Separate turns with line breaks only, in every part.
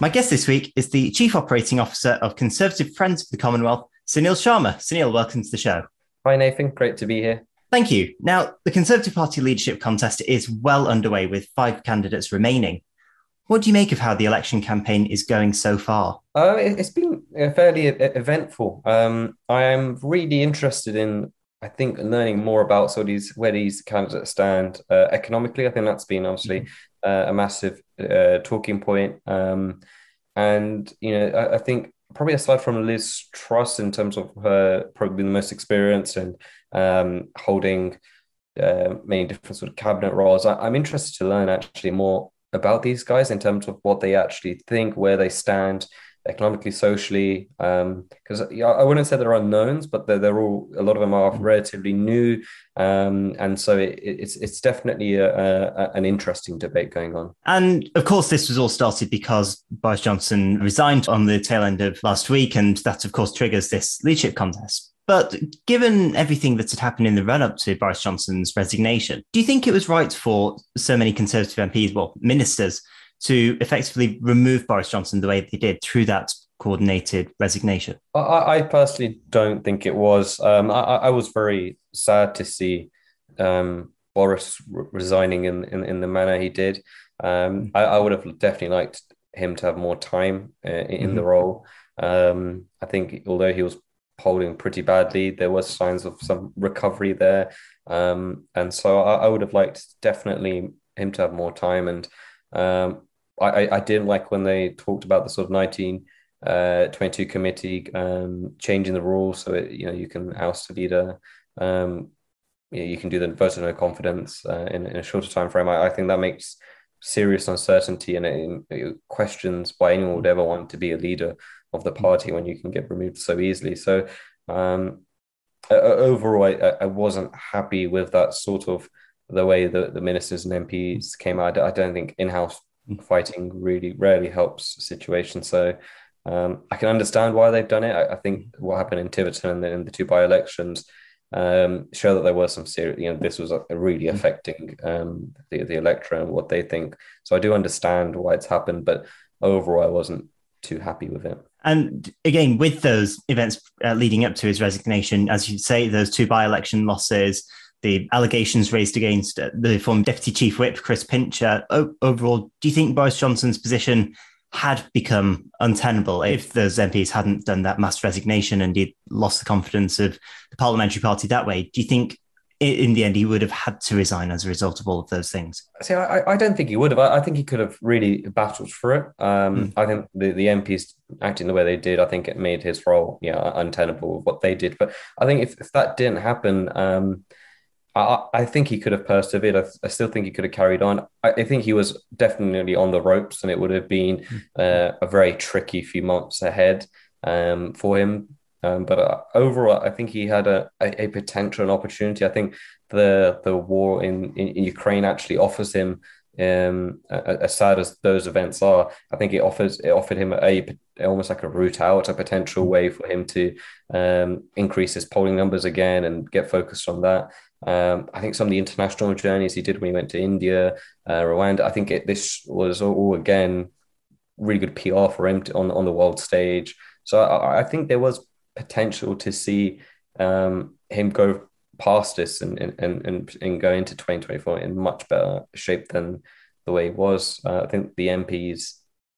My guest this week is the Chief Operating Officer of Conservative Friends of the Commonwealth, Sunil Sharma. Sunil, welcome to the show.
Hi, Nathan. Great to be here.
Thank you. Now, the Conservative Party leadership contest is well underway with five candidates remaining. What do you make of how the election campaign is going so far?
Uh, it- it's been fairly eventful. Um, I am really interested in, I think, learning more about sort of these where these candidates stand uh, economically. I think that's been obviously uh, a massive uh, talking point. Um, and you know, I, I think probably aside from Liz Truss in terms of her probably the most experienced and um, holding uh, many different sort of cabinet roles, I, I'm interested to learn actually more about these guys in terms of what they actually think, where they stand economically, socially. Because yeah, I wouldn't say they're unknowns, but they're, they're all a lot of them are relatively new, um, and so it, it's it's definitely a, a, an interesting debate going on.
And of course, this was all started because Boris Johnson resigned on the tail end of last week, and that, of course, triggers this leadership contest. But given everything that had happened in the run up to Boris Johnson's resignation, do you think it was right for so many Conservative MPs, well, ministers, to effectively remove Boris Johnson the way they did through that coordinated resignation?
I, I personally don't think it was. Um, I, I was very sad to see um, Boris re- resigning in, in, in the manner he did. Um, I, I would have definitely liked him to have more time uh, in the role. Um, I think although he was polling pretty badly, there was signs of some recovery there, um, and so I, I would have liked definitely him to have more time. And um, I, I- didn't like when they talked about the sort of nineteen uh, 22 committee um, changing the rules so it, you know you can oust a leader. Um, you, know, you can do the vote of no confidence uh, in, in a shorter time frame I, I think that makes serious uncertainty and it, it questions why anyone would ever want to be a leader of the party when you can get removed so easily. So um, overall I, I wasn't happy with that sort of the way that the ministers and MPs came out. I don't think in-house fighting really rarely helps the situation so um, I can understand why they've done it. I, I think what happened in Tiverton and then in the two by-elections um, show that there was some serious, you know, this was really affecting um, the, the electorate and what they think. So I do understand why it's happened, but overall, I wasn't too happy with it.
And again, with those events uh, leading up to his resignation, as you say, those two by election losses, the allegations raised against uh, the former Deputy Chief Whip, Chris Pincher, o- overall, do you think Boris Johnson's position had become untenable if those MPs hadn't done that mass resignation and he'd lost the confidence of the parliamentary party that way? Do you think in the end he would have had to resign as a result of all of those things?
See, I, I don't think he would have. I, I think he could have really battled for it. Um, I think the, the MPs acting the way they did, I think it made his role, yeah, untenable with what they did. But I think if, if that didn't happen, um, I, I think he could have persevered. I, I still think he could have carried on. I, I think he was definitely on the ropes, and it would have been uh, a very tricky few months ahead um, for him. Um, but uh, overall, I think he had a, a, a potential and opportunity. I think the the war in, in, in Ukraine actually offers him, um, as sad as those events are, I think it offers it offered him a almost like a route out, a potential way for him to um, increase his polling numbers again and get focused on that. Um, I think some of the international journeys he did when he went to India, uh, Rwanda, I think it, this was all again really good PR for him to, on on the world stage. So I, I think there was potential to see um, him go past this and and and, and go into 2024 in much better shape than the way he was. Uh, I think the MPs,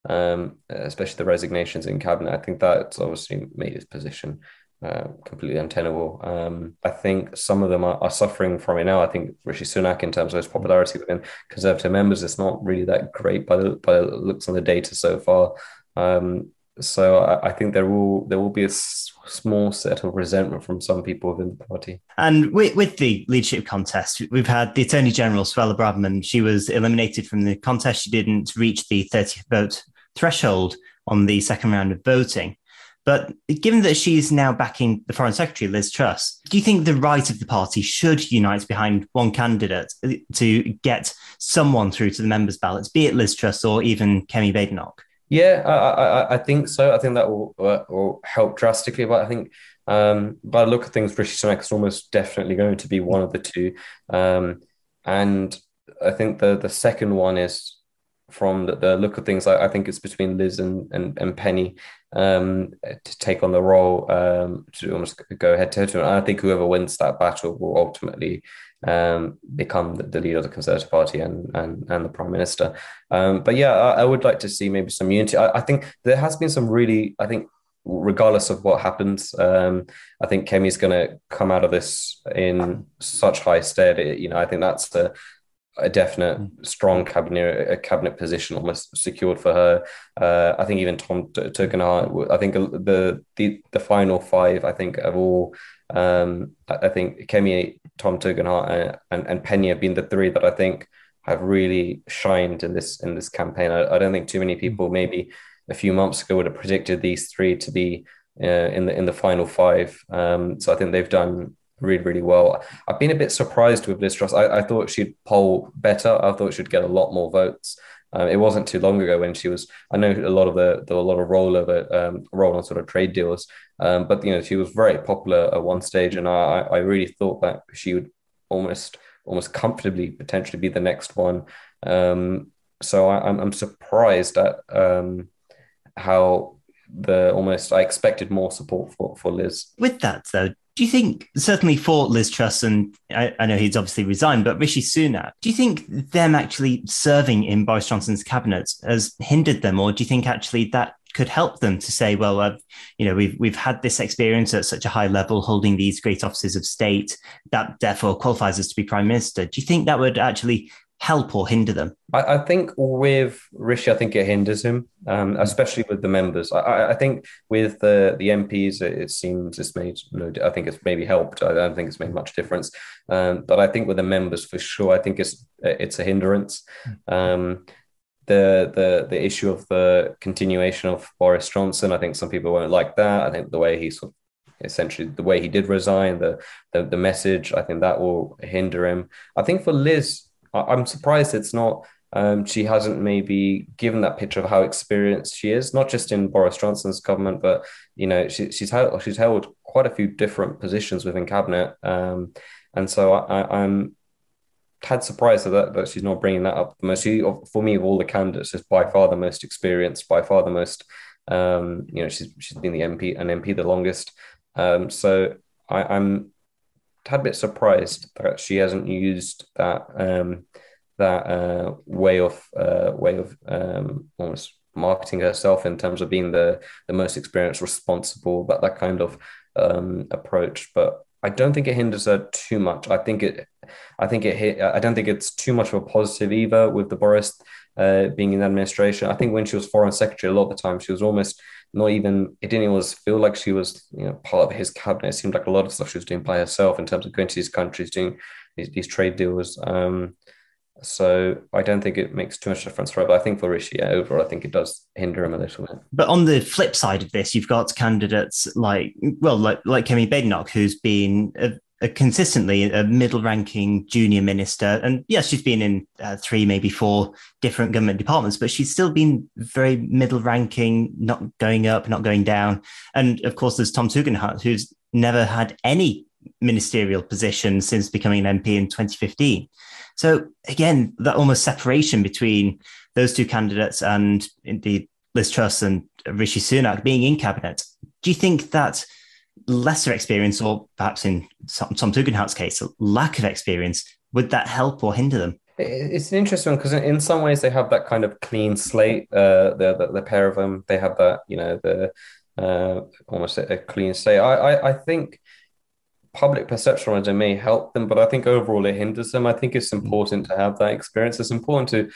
um, especially the resignations in cabinet, I think that's obviously made his position uh, completely untenable. Um, I think some of them are, are, suffering from it now. I think Rishi Sunak, in terms of his popularity within Conservative members, it's not really that great by the, by the looks on the data so far. Um, so I, I, think there will there will be a s- small set of resentment from some people within the party.
And with, with the leadership contest, we've had the Attorney General Suella Braverman. She was eliminated from the contest. She didn't reach the 30 vote threshold on the second round of voting. But given that she's now backing the Foreign Secretary, Liz Truss, do you think the right of the party should unite behind one candidate to get someone through to the members' ballots, be it Liz Truss or even Kemi Badenoch?
Yeah, I, I, I think so. I think that will, uh, will help drastically. But I think um, by the look of things, Rishi Sunak is almost definitely going to be one of the two. Um, and I think the the second one is from the, the look of things. I, I, think it's between Liz and and, and Penny um, to take on the role um, to almost go head to head. And I think whoever wins that battle will ultimately um, become the, the, leader of the Conservative Party and and, and the Prime Minister. Um, but yeah, I, I, would like to see maybe some unity. I, I, think there has been some really, I think. Regardless of what happens, um, I think Kemi's going to come out of this in such high stead. You know, I think that's the a definite hmm. strong cabinet a cabinet position almost secured for her. Uh, I think even Tom Tugendhat. I think the the the final five. I think of all. Um, I think Kemi, Tom Tugendhat, and, and and Penny have been the three that I think have really shined in this in this campaign. I, I don't think too many hmm. people maybe a few months ago would have predicted these three to be uh, in the in the final five. Um, so I think they've done really, really well. I've been a bit surprised with Liz Truss. I, I thought she'd poll better. I thought she'd get a lot more votes. Um, it wasn't too long ago when she was. I know a lot of the there were a lot of rollover um, roll on sort of trade deals, um, but you know she was very popular at one stage, and I I really thought that she would almost almost comfortably potentially be the next one. Um, so I, am I'm, I'm surprised at um, how the almost I expected more support for for Liz.
With that though, do you think, certainly for Liz Truss, and I, I, know he's obviously resigned, but Rishi Sunak, do you think them actually serving in Boris Johnson's cabinet has hindered them, or do you think actually that could help them to say, well, uh, you know, we've we've had this experience at such a high level, holding these great offices of state, that therefore qualifies us to be prime minister. Do you think that would actually help or hinder them?
I, I, think with Rishi, I think it hinders him, um, hmm. especially with the members. I, I, think with the the MPs, it, seems it's made. no, I think it's maybe helped. I don't think it's made much difference. Um, but I think with the members, for sure, I think it's it's a hindrance. Hmm. Um, the the the issue of the continuation of Boris Johnson, I think some people won't like that. I think the way he sort of essentially the way he did resign, the, the the message, I think that will hinder him. I think for Liz, I'm surprised it's not. Um, she hasn't maybe given that picture of how experienced she is, not just in Boris Johnson's government, but you know she, she's held she's held quite a few different positions within cabinet, um, and so I, am had surprised that that she's not bringing that up. Most she, for me of all the candidates is by far the most experienced, by far the most. Um, you know, she's she's been the MP an MP the longest. Um, so I, I'm tad bit surprised that she hasn't used that um, that uh, way of uh, way of um, almost marketing herself in terms of being the the most experienced, responsible, that that kind of um, approach. But I don't think it hinders her too much. I think it, I think it hit. I don't think it's too much of a positive either with the Boris uh, being in the administration. I think when she was foreign secretary, a lot of the time she was almost not even it didn't always feel like she was you know part of his cabinet. It seemed like a lot of stuff she was doing by herself in terms of going to these countries, doing these, these trade deals. Um, so I don't think it makes too much difference for her. But I think for Rishi, yeah, overall, I think it does hinder him a little bit.
But on the flip side of this, you've got candidates like, well, like like Kemi Badenoch, who's been a, a consistently a middle-ranking junior minister, and yes, she's been in uh, three, maybe four different government departments, but she's still been very middle-ranking, not going up, not going down. And of course, there's Tom Tugendhat, who's never had any ministerial position since becoming an MP in 2015. So again, that almost separation between those two candidates and indeed Liz Truss and Rishi Sunak being in cabinet. Do you think that lesser experience, or perhaps in Tom Tugendhat's case, lack of experience, would that help or hinder them?
It's an interesting one because in some ways they have that kind of clean slate. Uh, the, the, the pair of them, they have that you know the uh, almost a, a clean slate. I, I I think public perception on it may help them, but I think overall it hinders them. I think it's mm. important to have that experience. It's important to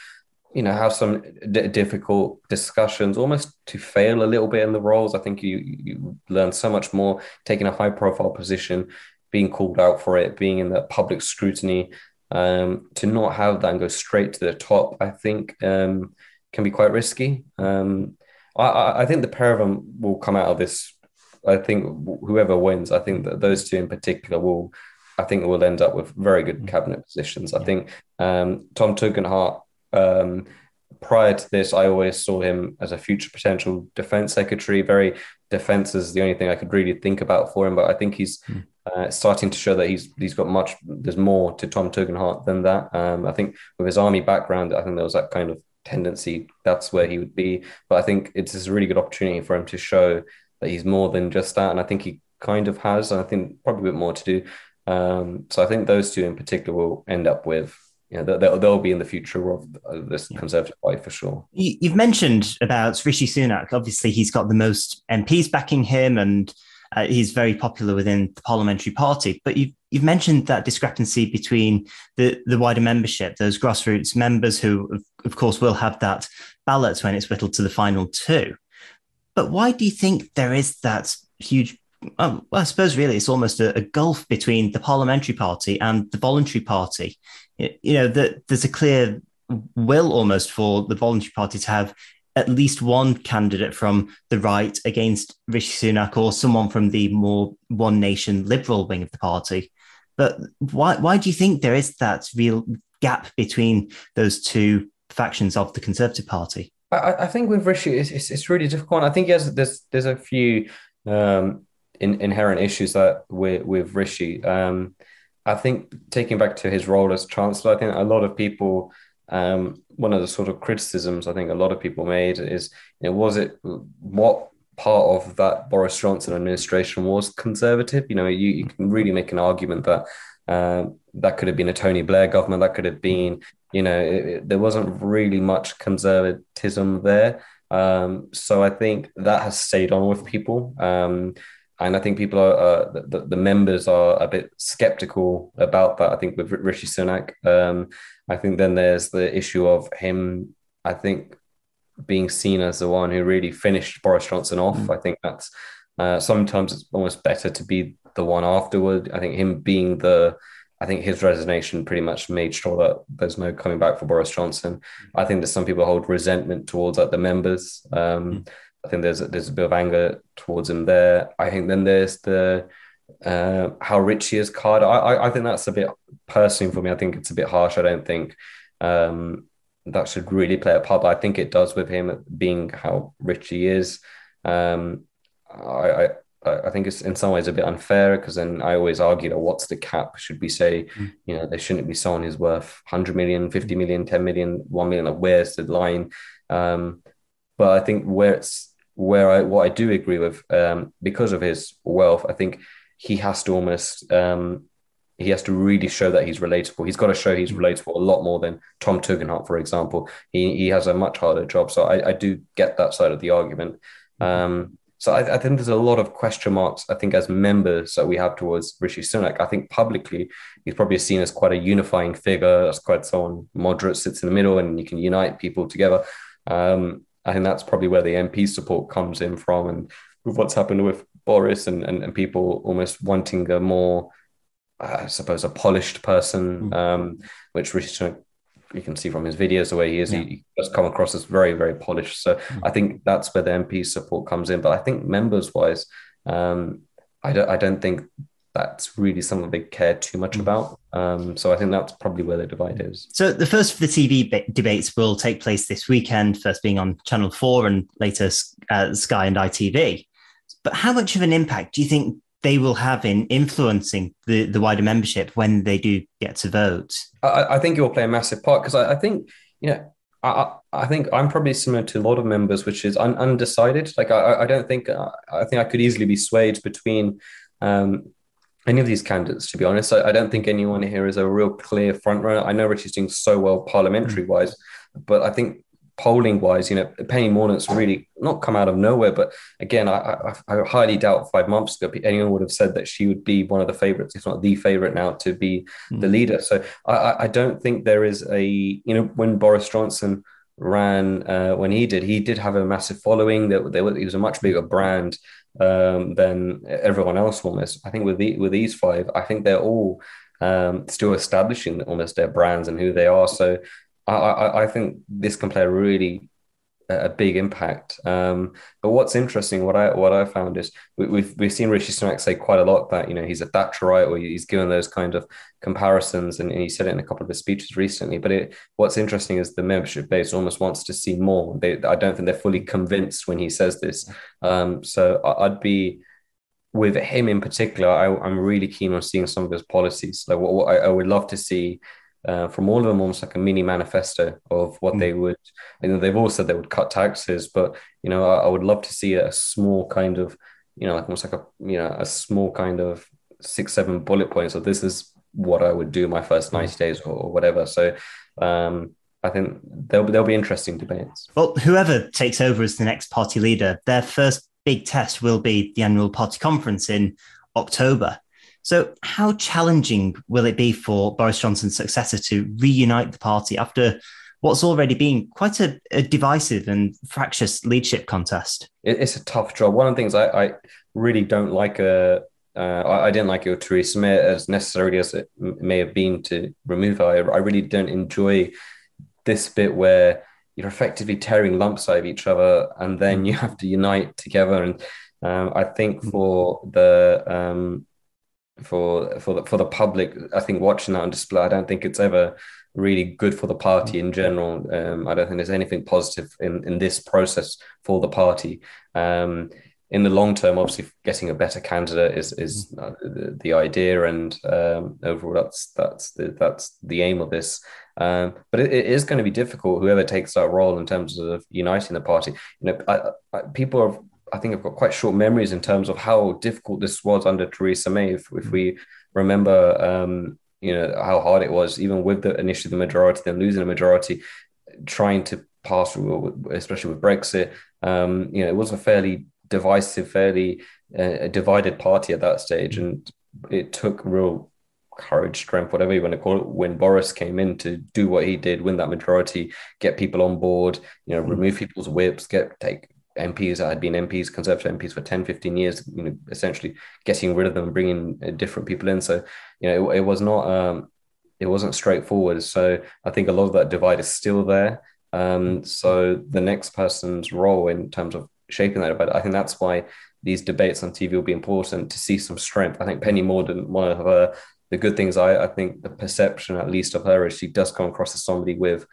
you know have some d- difficult discussions almost to fail a little bit in the roles i think you you learn so much more taking a high profile position being called out for it being in the public scrutiny um, to not have that and go straight to the top i think um, can be quite risky um, I, I think the pair of them will come out of this i think whoever wins i think that those two in particular will I think will end up with very good mm. cabinet positions. I think um, Tom Tugendhat um, prior to this, I always saw him as a future potential defense secretary. Very defense is the only thing I could really think about for him, but I think he's mm. uh, starting to show that he's he's got much. There's more to Tom Tugendhat than that. Um, I think with his army background, I think there was that kind of tendency. That's where he would be. But I think it's a really good opportunity for him to show that he's more than just that, and I think he kind of has. And I think probably a bit more to do. Um, so I think those two in particular will end up with yeah, they'll, they'll be in the future of this Conservative Party for sure.
You've mentioned about Rishi Sunak. Obviously, he's got the most MPs backing him, and uh, he's very popular within the parliamentary party. But you've you've mentioned that discrepancy between the the wider membership, those grassroots members who, of, of course, will have that ballot when it's whittled to the final two. But why do you think there is that huge well, I suppose really it's almost a, a, gulf between the parliamentary party and the voluntary party. You know, that there's a clear will almost for the voluntary party to have at least one candidate from the right against Rishi Sunak or someone from the more one nation liberal wing of the party. But why, why do you think there is that real gap between those two factions of the Conservative Party?
I, I think with Rishi, it's, it's, it's, really difficult. I think has, there's there's a few um, in, inherent issues that with with Rishi. Um, I think taking back to his role as chancellor, I think a lot of people. Um, one of the sort of criticisms I think a lot of people made is, you know, was it what part of that Boris Johnson administration was conservative? You know, you, you can really make an argument that uh, that could have been a Tony Blair government. That could have been, you know, it, it, there wasn't really much conservatism there. Um, so I think that has stayed on with people. Um, and I think people are uh, the, the members are a bit skeptical about that. I think with Rishi Sunak, um, I think then there's the issue of him. I think being seen as the one who really finished Boris Johnson off. Mm. I think that's uh, sometimes it's almost better to be the one afterward. I think him being the I think his resignation pretty much made sure that there's no coming back for Boris Johnson. I think that some people hold resentment towards like, the members. Um, mm. I think there's a, there's a bit of anger towards him there. I think then there's the uh, how rich he is card. I, I, I think that's a bit personally for me. I think it's a bit harsh. I don't think um, that should really play a part, but I think it does with him being how rich he is. Um, I, I I think it's in some ways a bit unfair because then I always argue that what's the cap? Should we say, mm. you know, there shouldn't be someone who's worth 100 million, 50 million, 10 million, 1 million? Like, where's the line? Um, but I think where it's where I what I do agree with um, because of his wealth, I think he has to almost um, he has to really show that he's relatable. He's got to show he's relatable a lot more than Tom Tugendhat, for example. He he has a much harder job, so I, I do get that side of the argument. Um, so I, I, think there's a lot of question marks. I think as members that we have towards Rishi Sunak. I think publicly he's probably seen as quite a unifying figure, as quite someone moderate, sits in the middle, and you can unite people together. Um, I think that's probably where the MP support comes in from, and with what's happened with Boris and, and, and people almost wanting a more, I suppose, a polished person, mm. um, which you can see from his videos the way he is, yeah. he, does come across as very, very polished. So mm. I think that's where the MP support comes in. But I think members wise, um, I don't, I don't think that's really something they care too much mm. about. Um, so I think that's probably where the divide is.
So the first of the TV b- debates will take place this weekend, first being on Channel 4 and later uh, Sky and ITV. But how much of an impact do you think they will have in influencing the, the wider membership when they do get to vote?
I, I think it will play a massive part because I, I think, you know, I, I think I'm probably similar to a lot of members, which is un, undecided. Like I, I don't think I think I could easily be swayed between um, any of these candidates. To be honest, I, I, don't think anyone here is a real clear front runner. I know Rishi's doing so well parliamentary wise, but I think polling wise, you know, Penny Mordaunt's really not come out of nowhere. But again, I, I, I, highly doubt five months ago anyone would have said that she would be one of the favorites, if not the favorite now to be mm. the leader. So I, I don't think there is a, you know, when Boris Johnson ran, uh, when he did, he did have a massive following. That there, he was a much bigger brand um, than everyone else almost. I think with the, with these five, I think they're all um, still establishing almost their brands and who they are. So I, I, I think this can play a really a big impact. Um, but what's interesting, what I what I found is we, have we've, we've seen Rishi Sunak say quite a lot that you know he's a Thatcherite or he's given those kind of comparisons, and, and, he said it in a couple of his speeches recently. But it, what's interesting is the membership base almost wants to see more. They, I don't think they're fully convinced when he says this. Um, so I, would be with him in particular. I, am really keen on seeing some of his policies. Like what, what I, I would love to see uh, from all of them almost like a mini manifesto of what mm. they would you know they've all said they would cut taxes but you know I, I, would love to see a small kind of you know like almost like a you know a small kind of six seven bullet points of this is what I would do my first mm. 90 days or, or whatever so um I think there'll, be, there'll be interesting debates.
Well, whoever takes over as the next party leader, their first big test will be the annual party conference in October. So, how challenging will it be for Boris Johnson's successor to reunite the party after what's already been quite a, a divisive and fractious leadership contest?
It's a tough job. One of the things I, I really don't like a uh, uh, I, didn't like with Theresa May as necessarily as it may have been to remove her. I, I really don't enjoy this bit where you're effectively tearing lumps out of each other and then you have to unite together. And um, I think mm. for the um, for for the for the public. I think watching that on display, I don't think it's ever really good for the party in general. Um, I don't think there's anything positive in in this process for the party. Um, in the long term, obviously, getting a better candidate is is uh, the, the, idea, and um, overall, that's that's the that's the aim of this. Um, but it, it is going to be difficult. Whoever takes that role in terms of uniting the party, you know, I, I, people are I think I've got quite short memories in terms of how difficult this was under Theresa May. If, if we remember, um, you know, how hard it was, even with the initially the majority, then losing a majority, trying to pass especially with Brexit. Um, you know, it was a fairly divisive, fairly uh, divided party at that stage, and it took real courage, strength, whatever you want to call it, when Boris came in to do what he did, win that majority, get people on board, you know, remove people's whips, get take MPs that had been MPs, Conservative MPs for 10, 15 years, you know, essentially getting rid of them, bringing uh, different people in. So, you know, it, it was not, um, it wasn't straightforward. So I think a lot of that divide is still there. Um, so the next person's role in terms of shaping that divide, I think that's why these debates on TV will be important to see some strength. I think Penny Mordaunt, one of her, the good things, I, I think the perception at least of her is she does come across as somebody with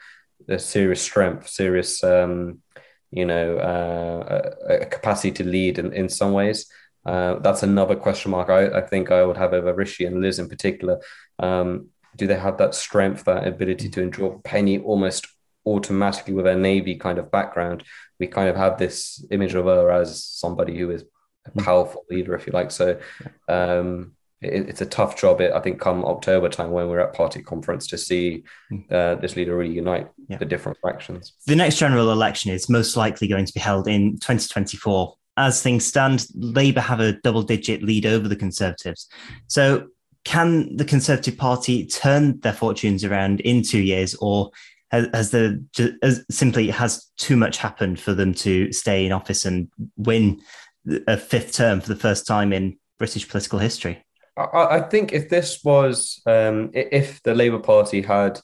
a serious strength, serious, um, you know, uh, a, a, capacity to lead in, in some ways. Uh, that's another question mark I, I, think I would have over Rishi and Liz in particular. Um, do they have that strength, that ability to endure Penny almost automatically with a Navy kind of background? We kind of have this image of her as somebody who is a mm. powerful leader, if you like. So, um, it, it's a tough job. It, I think come October time when we're at party conference to see hmm. uh, this leader really unite yeah. the different factions.
The next general election is most likely going to be held in 2024. As things stand, Labour have a double-digit lead over the Conservatives. So, can the Conservative Party turn their fortunes around in two years, or has, has the has simply has too much happened for them to stay in office and win a fifth term for the first time in British political history?
I, think if this was, um, if the Labour Party had,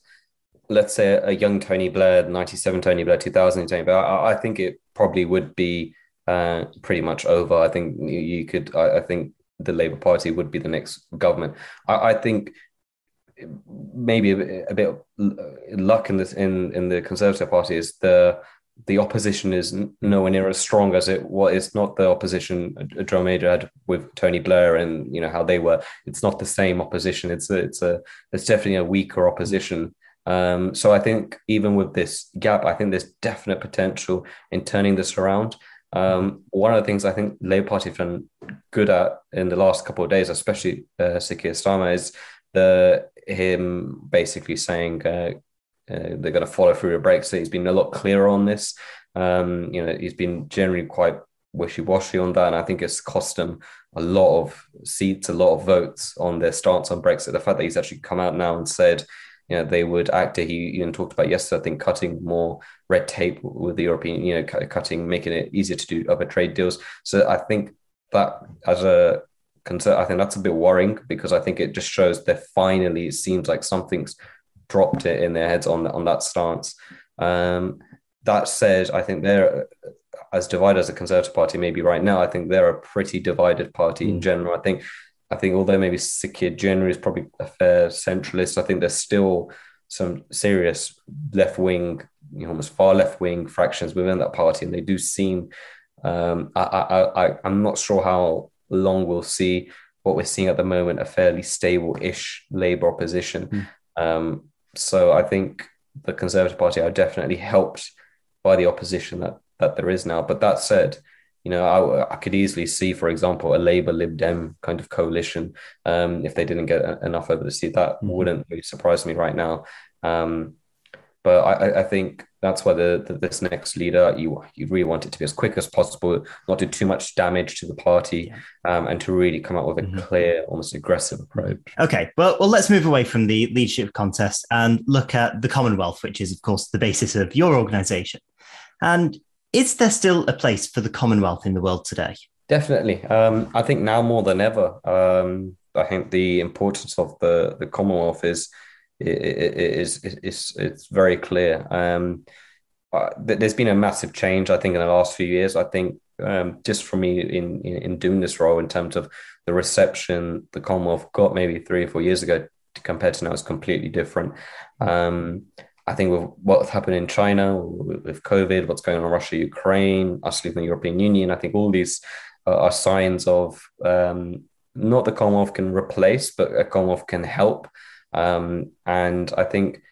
let's say, a young Tony Blair, 97 Tony Blair, 2000 Tony Blair, I, I think it probably would be uh, pretty much over. I think you could, I, I, think the Labour Party would be the next government. I, I think maybe a bit, a bit of luck in this in in the Conservative Party is the the opposition is nowhere near as strong as it was. It's not the opposition John Major had with Tony Blair and you know how they were. It's not the same opposition. It's a, it's a it's definitely a weaker opposition. Um, so I think even with this gap, I think there's definite potential in turning this around. Um, one of the things I think Labour Party have done good at in the last couple of days, especially uh, Sir Keir Starmer, is the him basically saying uh, uh, they're going to follow through a Brexit. He's been a lot clearer on this. Um, you know, he's been generally quite wishy-washy on that, and I think it's cost him a lot of seats, a lot of votes on their stance on Brexit. The fact that he's actually come out now and said, you know, they would act. He even talked about yesterday, I think, cutting more red tape with the European, you know, cutting, making it easier to do other trade deals. So I think that as a concern, I think that's a bit worrying because I think it just shows that finally it seems like something's dropped it in their heads on on that stance. Um, that said, I think they're as divided as the Conservative Party maybe right now. I think they're a pretty divided party mm. in general. I think I think although maybe Sir Keir generally is probably a fair centralist, I think there's still some serious left wing, you know, almost far left wing fractions within that party, and they do seem. Um, I, I, I, I'm not sure how long we'll see what we're seeing at the moment a fairly stable-ish Labour opposition. Mm. Um, so I think the Conservative Party are definitely helped by the opposition that that there is now. But that said, you know, I, I could easily see, for example, a Labour Lib Dem kind of coalition um, if they didn't get enough over the seat. That mm-hmm. wouldn't really surprise me right now. Um, but I, I, think that's why the, the, this next leader you you really want it to be as quick as possible, not do too much damage to the party, um, and to really come up with a mm-hmm. clear, almost aggressive approach.
Okay, well, well, let's move away from the leadership contest and look at the Commonwealth, which is of course the basis of your organisation. And is there still a place for the Commonwealth in the world today?
Definitely. Um, I think now more than ever. Um, I think the importance of the, the Commonwealth is is is it's very clear. Um, uh, there's been a massive change, I think, in the last few years. I think um, just for me in, in, in doing this role, in terms of the reception the Commonwealth got maybe three or four years ago compared to now, is completely different. Um, I think with what's happened in China, with COVID, what's going on in Russia, Ukraine, us leaving the European Union, I think all these are signs of um, not the Commonwealth can replace, but a Commonwealth can help. Um, and I think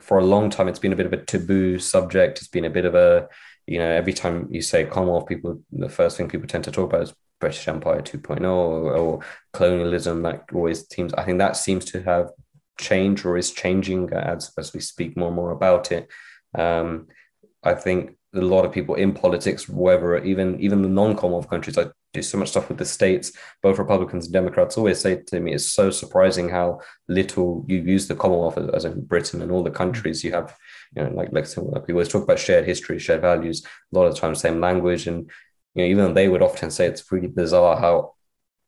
for a long time, it's been a bit of a taboo subject. It's been a bit of a, you know, every time you say Commonwealth, people, the first thing people tend to talk about is British Empire 2.0 or, or colonialism. That always seems, I think that seems to have changed or is changing as, as we speak more and more about it. Um, I think a lot of people in politics, whether even even the non-Commonwealth countries, I do so much stuff with the states. Both Republicans and Democrats always say to me, "It's so surprising how little you use the Commonwealth as, as in Britain and all the mm-hmm. countries you have." You know, like like, like we always talk about shared history, shared values. A lot of times, same language, and you know, even they would often say it's really bizarre how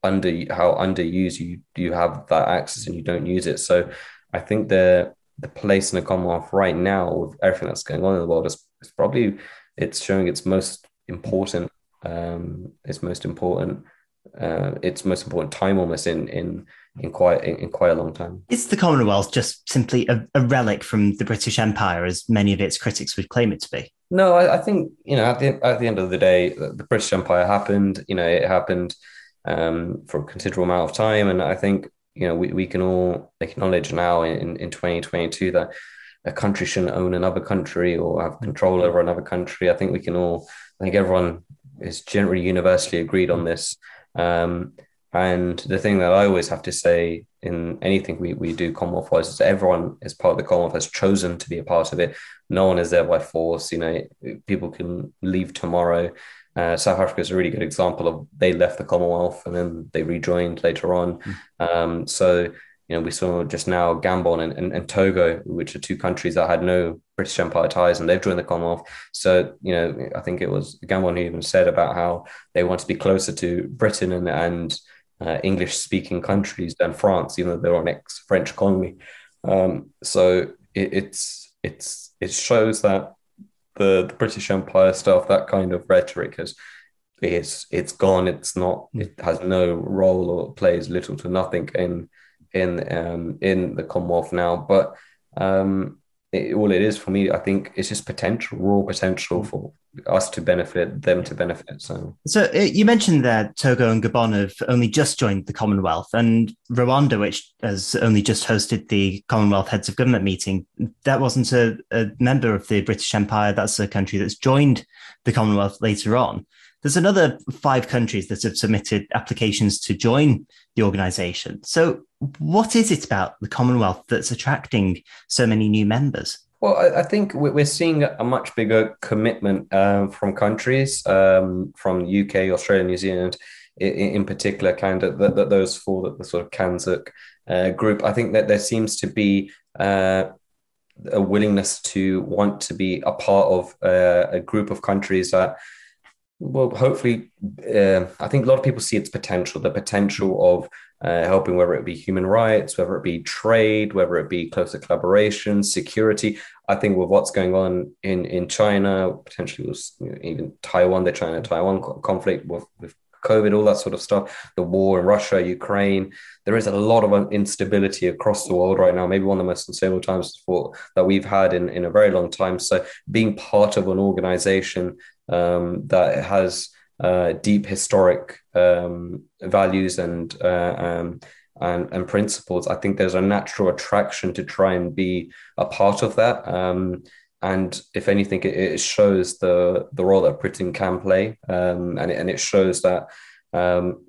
under how underused you you have that access and you don't use it. So I think the the place in the Commonwealth right now with everything that's going on in the world is, is probably it's showing its most important um its most important uh, its most important time almost in in in quite in, in quite a long time.
Is the Commonwealth just simply a, a, relic from the British Empire, as many of its critics would claim it to be?
No, I, I think you know at the at the end of the day, the British Empire happened. You know, it happened um, for a considerable amount of time. And I think, you know, we, we can all acknowledge now in, in 2022 that a country shouldn't own another country or have control over another country. I think we can all, I think everyone is generally universally agreed on this. Um, and the thing that I always have to say in anything we, we do Commonwealth wise is everyone is part of the Commonwealth has chosen to be a part of it. No one is there by force. You know, people can leave tomorrow. Uh, South Africa is a really good example of they left the Commonwealth and then they rejoined later on. Mm. Um, so, you know, we saw just now Gabon and, and, and, Togo, which are two countries that had no British Empire ties and they've joined the Commonwealth. So, you know, I think it was Gabon who even said about how they want to be closer to Britain and, and uh, English speaking countries than France, even though they're an ex French colony. Um, so it, it's, it's, it shows that the, the British Empire stuff, that kind of rhetoric has it's it's gone. It's not. It has no role or plays little to nothing in in um, in the Commonwealth now. But um, it, all it is for me, I think it's just potential, raw potential for us to benefit, them to benefit. So,
so uh, you mentioned that Togo and Gabon have only just joined the Commonwealth, and Rwanda, which has only just hosted the Commonwealth Heads of Government meeting, that wasn't a, a member of the British Empire. That's a country that's joined the Commonwealth later on. There's another five countries that have submitted applications to join the organization. So, what is it about the Commonwealth that's attracting so many new members?
Well, I, think we're seeing a much bigger commitment um, from countries, um, from UK, Australia, New Zealand, in, in particular, kind of the, the, those four, the, the sort of CANZUK uh, group. I think that there seems to be uh, a willingness to want to be a part of uh, a group of countries that well, hopefully, uh, I think a lot of people see its potential, the potential of uh, helping, whether it be human rights, whether it be trade, whether it be closer collaboration, security. I think with what's going on in, in China, potentially with you know, even Taiwan, the China Taiwan conflict with, with COVID, all that sort of stuff, the war in Russia, Ukraine, there is a lot of instability across the world right now, maybe one of the most unstable times for, that we've had in, in a very long time. So being part of an organization um, that has uh, deep historic um, values and, uh, um, and and principles. I think there's a natural attraction to try and be a part of that. Um, and if anything, it, it, shows the the role that Britain can play, um, and it, and it shows that um,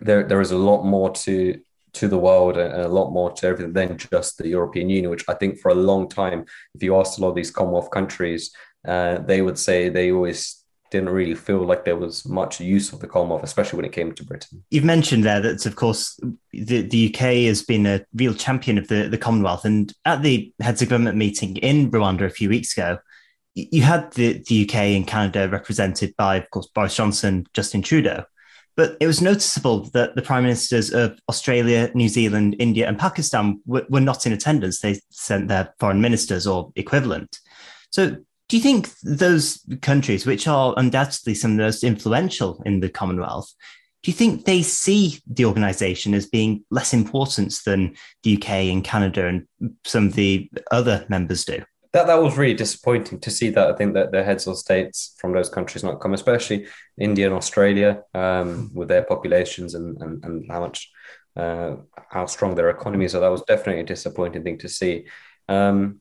there there is a lot more to to the world and a lot more to everything than just the European Union, which I think for a long time, if you asked a lot of these Commonwealth countries, uh, they would say they always didn't really feel like there was much use of the Commonwealth, especially when it came to Britain.
You've mentioned there that, of course, the, the UK has been a real champion of the, the Commonwealth. And at the heads of government meeting in Rwanda a few weeks ago, you had the, the UK and Canada represented by, of course, Boris Johnson, Justin Trudeau. But it was noticeable that the prime ministers of Australia, New Zealand, India, and Pakistan were, were not in attendance. They sent their foreign ministers or equivalent. So, do you think those countries, which are undoubtedly some of the most influential in the Commonwealth, do you think they see the organization as being less important than the UK and Canada and some of the other members do?
That, that was really disappointing to see that. I think that the heads of states from those countries not come, especially India and Australia, um, with their populations and, and, and how much uh, how strong their economies are. That was definitely a disappointing thing to see. Um,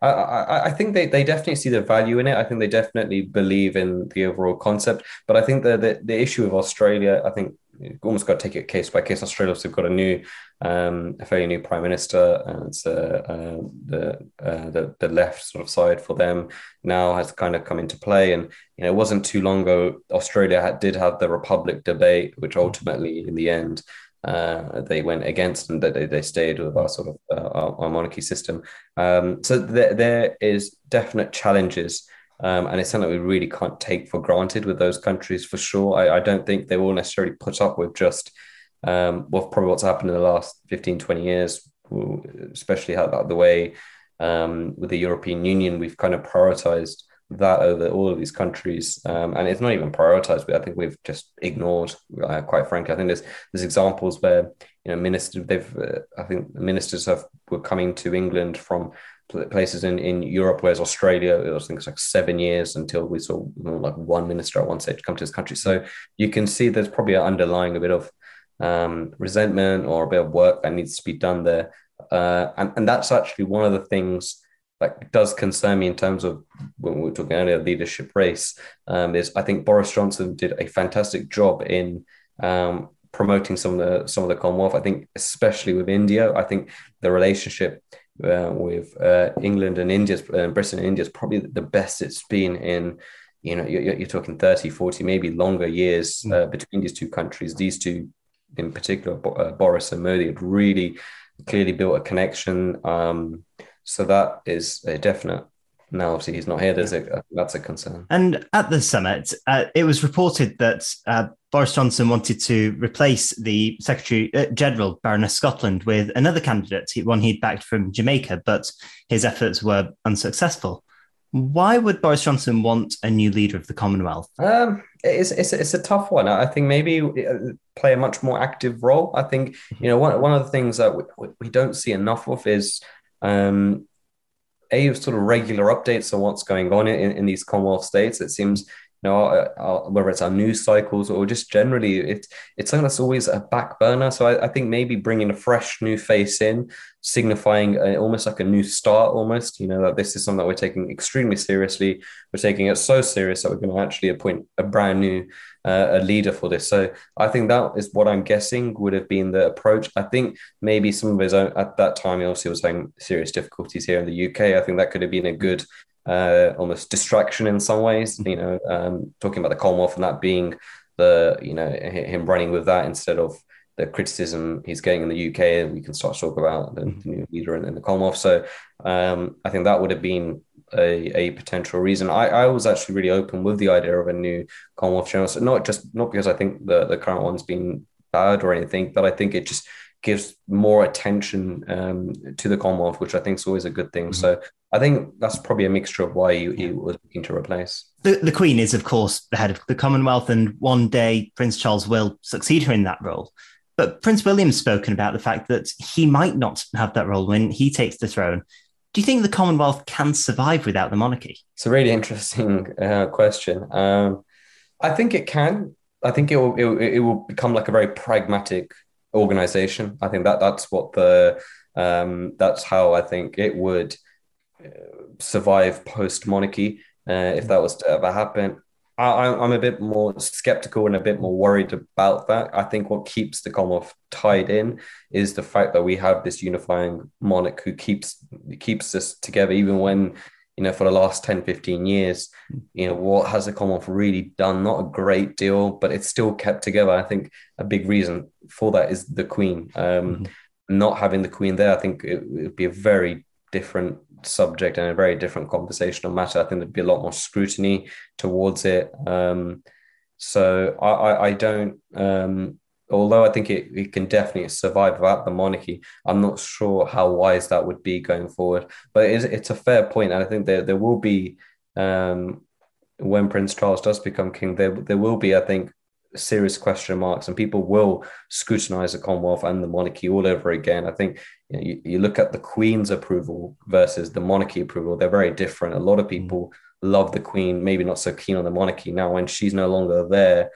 I, I, I think they, they definitely see the value in it. I think they definitely believe in the overall concept. But I think the, the, the issue of Australia, I think you almost got to take it case by case. Australia have got a new, um, a fairly new prime minister, and it's uh, uh, the, uh, the the left sort of side for them now has kind of come into play. And you know, it wasn't too long ago Australia had, did have the Republic debate, which ultimately, in the end, uh, they went against and that they, they stayed with our sort of uh, our, our, monarchy system. Um, so there, there is definite challenges. Um, and it's something we really can't take for granted with those countries for sure. I, I don't think they will necessarily put up with just um, well, probably what's happened in the last 15, 20 years, especially how about the way um, with the European Union, we've kind of prioritized that over all of these countries, um, and it's not even prioritized. But I think we've just ignored, uh, quite frankly. I think there's there's examples where you know ministers they've uh, I think ministers have were coming to England from places in, in Europe, whereas Australia, it was, I think it's like seven years until we saw like one minister at one stage come to this country. So you can see there's probably an underlying a bit of um, resentment or a bit of work that needs to be done there. Uh, and, and that's actually one of the things that does concern me in terms of when we were talking earlier leadership race um, is I think Boris Johnson did a fantastic job in um, promoting some of the some of the Commonwealth. I think especially with India, I think the relationship uh, with uh, England and India, uh, Britain and India is probably the best it's been in. You know, you're, you're talking 30, 40, maybe longer years mm. uh, between these two countries. These two, in particular, uh, Boris and Modi, had really clearly built a connection. Um, so that is a definite. Now, obviously, he's not here. There's a, that's a concern.
And at the summit, uh, it was reported that uh, Boris Johnson wanted to replace the Secretary uh, General Baroness Scotland with another candidate, one he'd backed from Jamaica, but his efforts were unsuccessful. Why would Boris Johnson want a new leader of the Commonwealth?
Um, it's, it's, it's a tough one. I think maybe uh, play a much more active role. I think, you know, one, one of the things that we, we don't see enough of is um, a sort of regular updates on what's going on in, in these Commonwealth states. It seems you know, uh, uh, whether it's our news cycles or just generally, it's it's something that's always a back burner. So I, I think maybe bringing a fresh new face in, signifying a, almost like a new start, almost, you know, that this is something that we're taking extremely seriously. We're taking it so serious that we're going to actually appoint a brand new uh, a leader for this. So I think that is what I'm guessing would have been the approach. I think maybe some of his own at that time, he obviously was having serious difficulties here in the UK. I think that could have been a good uh, almost distraction in some ways. You know, um, talking about the Commonwealth and that being the you know him running with that instead of the criticism he's getting in the UK. We can start to talk about the, the new leader in, in, the Commonwealth. So um, I think that would have been a, a potential reason. I, I was actually really open with the idea of a new Commonwealth general. So not just not because I think the the current one's been bad or anything, but I think it just gives more attention um, to the Commonwealth, which I think is always a good thing. Mm-hmm. So I think that's probably a mixture of why he, he was looking to replace.
The, the Queen is, of course, the head of the Commonwealth, and one day Prince Charles will succeed her in that role. But Prince William's spoken about the fact that he might not have that role when he takes the throne. Do you think the Commonwealth can survive without the monarchy?
It's a really interesting uh, question. Um, I think it can. I think it will, it, it will become like a very pragmatic organization. I think that that's what the um, that's how I think it would survive post monarchy uh, if that was to ever happen. I, I'm a bit more skeptical and a bit more worried about that. I think what keeps the Commonwealth tied in is the fact that we have this unifying monarch who keeps keeps us together, even when you know, for the last 10, 15 years, you know, what has the Commonwealth really done? Not a great deal, but it's still kept together. I think a big reason for that is the Queen. Um, mm-hmm. Not having the Queen there, I think it, it would be a very different subject and a very different conversational matter. I think there'd be a lot more scrutiny towards it. Um, so I, I, I don't um, although I think it, it can definitely survive without the monarchy, I'm not sure how wise that would be going forward. But it's, it's a fair point, and I think there there will be um, when Prince Charles does become king, there there will be, I think, serious question marks, and people will scrutinize the Commonwealth and the monarchy all over again. I think you, know, you, you look at the Queen's approval versus the monarchy approval; they're very different. A lot of people love the Queen, maybe not so keen on the monarchy now when she's no longer there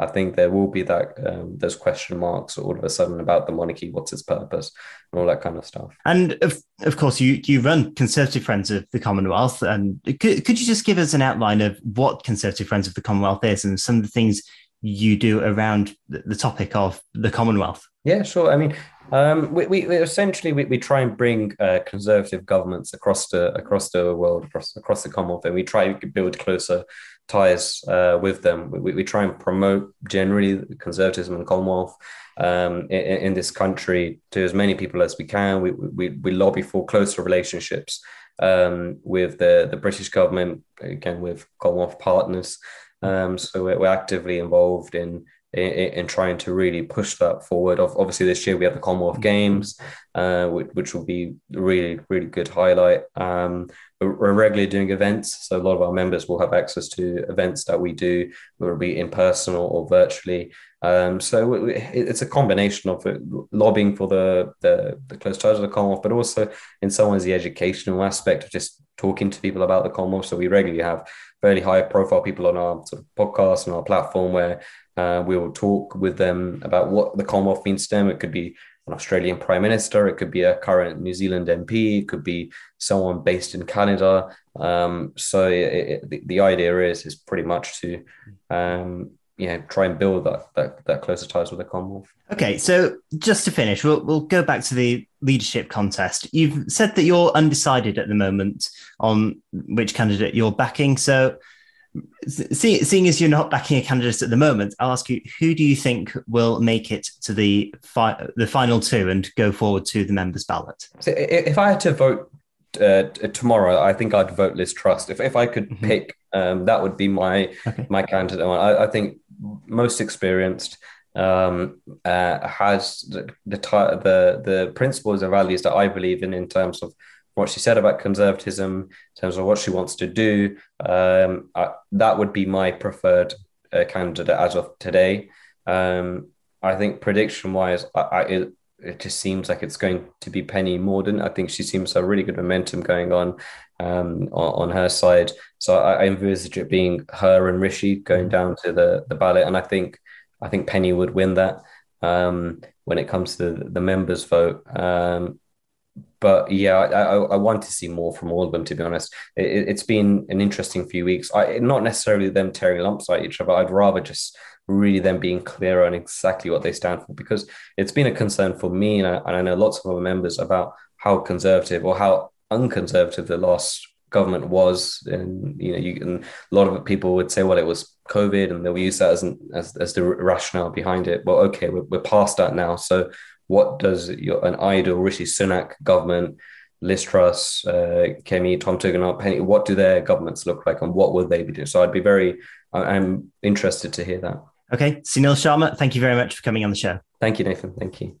I think there will be that um, those question marks all of a sudden about the monarchy, what's its purpose, and all that kind of stuff.
And of, of course, you you run Conservative Friends of the Commonwealth, and could, could you just give us an outline of what Conservative Friends of the Commonwealth is and some of the things you do around the, topic of the Commonwealth?
Yeah, sure. I mean, um, we, we, essentially we, we try and bring uh, conservative governments across the across the world, across across the Commonwealth, and we try to build closer ties uh, with them. We, we try and promote generally conservatism the Commonwealth um, in, in, this country to as many people as we can. We, we, we lobby for closer relationships um, with the, the British government, again, with Commonwealth partners. Um, so we're, we're, actively involved in, in, in trying to really push that forward. Obviously, this year we have the Commonwealth Games, uh, which, which, will be a really really good highlight. Um, we're regularly doing events, so a lot of our members will have access to events that we do, whether it be in person or, or virtually. Um, so it's a combination of lobbying for the, the, the close ties of the Commonwealth, but also in some ways the educational aspect of just talking to people about the Commonwealth. So we regularly have fairly high profile people on our sort of podcast and our platform where uh, we will talk with them about what the Commonwealth means to them. It could be an Australian Prime Minister, it could be a current New Zealand MP, it could be someone based in Canada. Um, so it, it, the, the, idea is is pretty much to um, you know try and build that, that that closer ties with the Commonwealth.
Okay, so just to finish, we'll we'll go back to the leadership contest. You've said that you're undecided at the moment on which candidate you're backing. So See, seeing as you're not backing a candidate at the moment, I'll ask you: Who do you think will make it to the fi- the final two and go forward to the members' ballot?
So if I had to vote uh, tomorrow, I think I'd vote Liz Truss. If if I could mm-hmm. pick, um, that would be my okay. my candidate. I, I, think most experienced, um, uh, has the, the the the principles and values that I believe in in terms of what she said about conservatism, in terms of what she wants to do. Um, I, that would be my preferred uh, candidate as of today. Um, I think prediction wise, I, I, it just seems like it's going to be Penny Mordaunt. I think she seems to have really good momentum going on um, on, on, her side. So I, I, envisage it being her and Rishi going down to the, the ballot, and I think I think Penny would win that um, when it comes to the, the members' vote. Um, but yeah, I, I, want to see more from all of them. To be honest, it, has been an interesting few weeks. I, not necessarily them tearing lumps at each other. I'd rather just really them being clear on exactly what they stand for because it's been a concern for me and I, and I know lots of other members about how conservative or how unconservative the last government was and you know you and a lot of people would say well it was covid and they'll use that as an, as, as the rationale behind it well okay we're, we're past that now so what does your, an idle rishi sunak government Liz Truss, uh, Kemi, Tom Tugendhat, Penny, what do their governments look like and what will they be doing? So I'd be very, I'm interested to hear that.
Okay. Sunil Sharma, thank you very much for coming on the show.
Thank you, Nathan. Thank you.